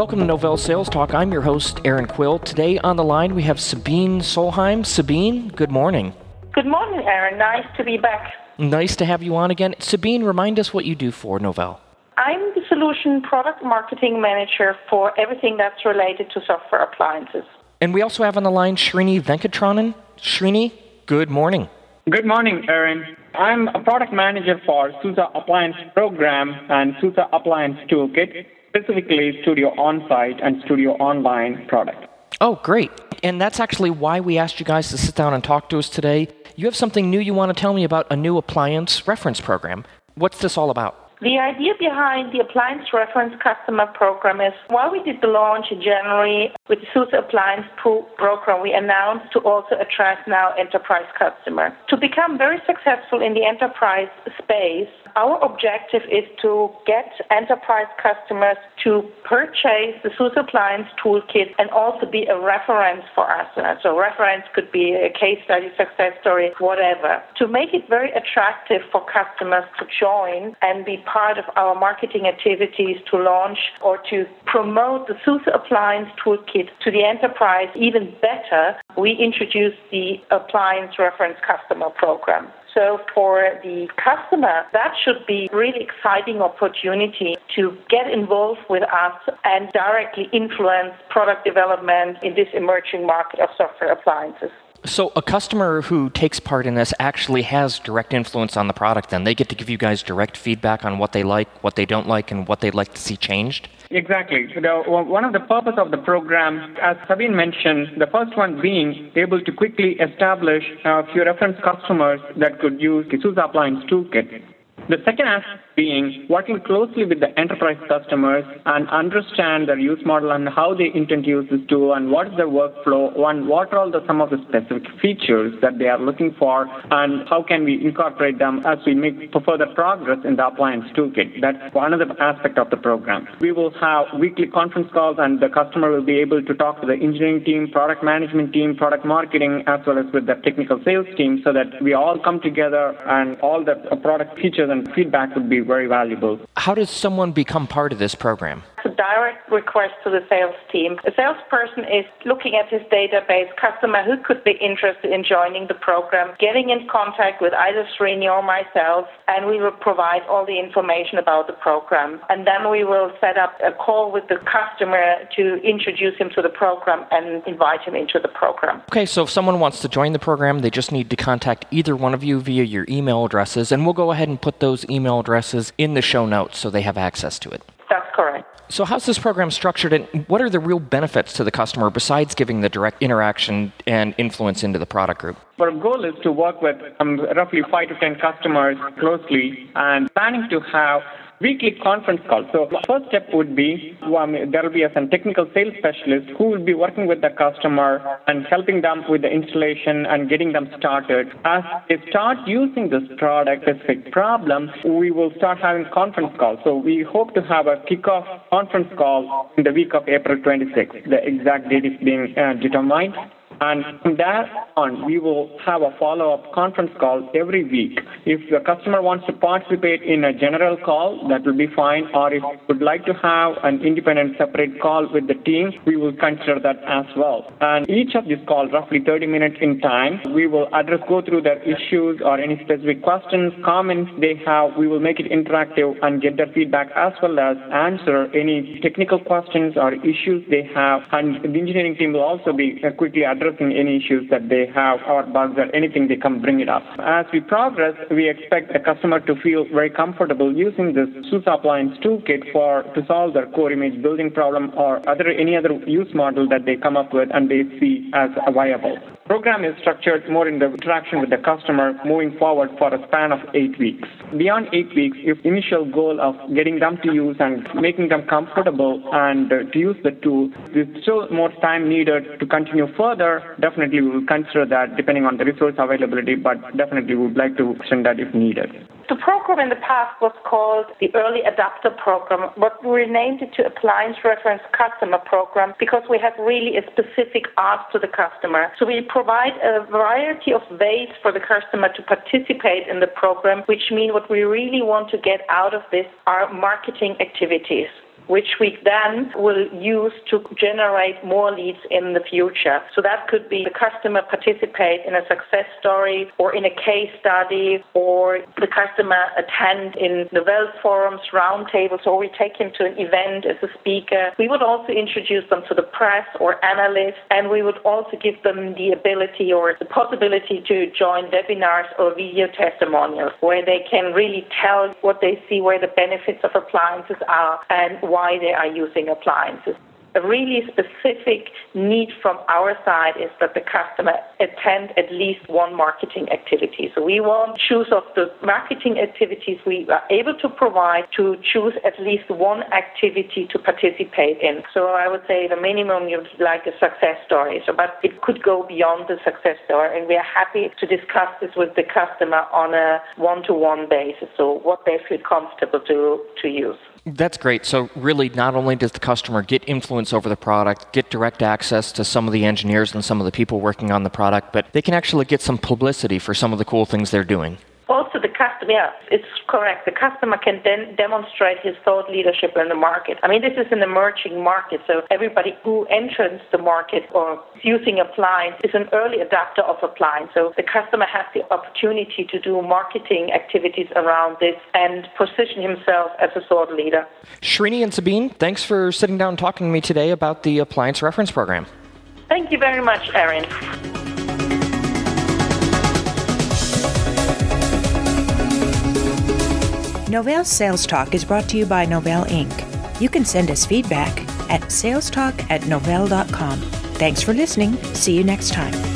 Welcome to Novell Sales Talk. I'm your host, Erin Quill. Today on the line we have Sabine Soellheim. Sabine, good morning. Good morning, Erin. Nice to be back. Nice to have you on again. Sabine, remind us what you do for Novell. I'm the solution product marketing manager for everything that's related to software appliances. And we also have on the line Srini Venkatraman. Srini, good morning. Good morning, Erin. I'm a product manager for SUSE Appliance Program and SUSE Appliance Toolkit, specifically Studio On-Site and Studio Online product. Oh, great. And that's actually why we asked you guys to sit down and talk to us today. You have something new you want to tell me about a new appliance reference program. What's this all about? The idea behind the Appliance Reference Customer Program is while we did the launch in January with the SUSE Appliance Pro Program, we announced to also attract now enterprise customers. To become very successful in the enterprise space, our objective is to get enterprise customers to purchase the SUSE Appliance Toolkit and also be a reference for us. So reference could be a case study, success story, whatever. To make it very attractive for customers to join and be part of our marketing activities to launch or to promote the SUSE Appliance Toolkit to the enterprise even better, we introduced the Appliance Reference Customer Program. So for the customer, that should be really exciting opportunity to get involved with us and directly influence product development in this emerging market of software appliances. So a customer who takes part in this actually has direct influence on the product then. They get to give you guys direct feedback on what they like, what they don't like, and what they'd like to see changed? Exactly. So one of the purpose of the program, as Sabine mentioned, the first one being able to quickly establish a few reference customers that could use the SUSE Appliance Toolkit. The second aspect being working closely with the enterprise customers and understand their use model and how they intend to use this tool and what is their workflow and what are all the, some of the specific features that they are looking for and how can we incorporate them as we make further progress in the appliance toolkit. That's one of the aspect of the program. We will have weekly conference calls and the customer will be able to talk to the engineering team, product management team, product marketing, as well as with the technical sales team so that we all come together and all the product features and feedback would be very valuable. How does someone become part of this program? A direct request to the sales team. The salesperson is looking at his database, customer who could be interested in joining the program, getting in contact with either Srini or myself, and we will provide all the information about the program. And then we will set up a call with the customer to introduce him to the program and invite him into the program. Okay, so if someone wants to join the program, they just need to contact either one of you via your email addresses, and we'll go ahead and put those email addresses in the show notes so they have access to it. So, how's this program structured, and what are the real benefits to the customer besides giving the direct interaction and influence into the product group? Our goal is to work with um, roughly five to ten customers closely and planning to have weekly conference calls. So first step would be um, there will be some technical sales specialist who will be working with the customer and helping them with the installation and getting them started. As they start using this product specific problem, we will start having conference calls. So we hope to have a kickoff conference call in the week of April 26th. The exact date is being uh, determined. And from that on, we will have a follow-up conference call every week. If the customer wants to participate in a general call, that will be fine. Or if you would like to have an independent separate call with the team, we will consider that as well. And each of these calls, roughly 30 minutes in time, we will address, go through their issues or any specific questions, comments they have. We will make it interactive and get their feedback as well as answer any technical questions or issues they have. And the engineering team will also be uh, quickly addressing any issues that they have or bugs or anything they come bring it up. As we progress, we expect the customer to feel very comfortable using this SUSE Appliance Toolkit for to solve their core image building problem or other any other use model that they come up with and they see as viable. Program is structured more in the interaction with the customer moving forward for a span of eight weeks. Beyond eight weeks, if initial goal of getting them to use and making them comfortable and uh, to use the tool, there's still more time needed to continue further definitely we will consider that depending on the resource availability, but definitely we would like to extend that if needed. The program in the past was called the Early Adapter Program, but we renamed it to Appliance Reference Customer Program because we have really a specific ask to the customer. So we provide a variety of ways for the customer to participate in the program, which mean what we really want to get out of this are marketing activities which we then will use to generate more leads in the future. So that could be the customer participate in a success story or in a case study or the customer attend in Novell forums, roundtables, or we take him to an event as a speaker. We would also introduce them to the press or analysts, and we would also give them the ability or the possibility to join webinars or video testimonials where they can really tell what they see, where the benefits of appliances are, and why they are using appliances a really specific need from our side is that the customer attend at least one marketing activity. So we want choose of the marketing activities we are able to provide to choose at least one activity to participate in. So I would say the minimum you'd like a success story. So but it could go beyond the success story and we are happy to discuss this with the customer on a one to one basis. So what they feel comfortable to to use. That's great. So, really, not only does the customer get influence over the product, get direct access to some of the engineers and some of the people working on the product, but they can actually get some publicity for some of the cool things they're doing. Also, the customer, yeah, it's correct. The customer can then demonstrate his thought leadership in the market. I mean, this is an emerging market, so everybody who enters the market or using appliance is an early adapter of appliance. So the customer has the opportunity to do marketing activities around this and position himself as a thought leader. Srini and Sabine, thanks for sitting down and talking to me today about the Appliance Reference Program. Thank you very much, Erin. Novell Sales Talk is brought to you by Novell Inc. You can send us feedback at salestalk at novell.com. Thanks for listening. See you next time.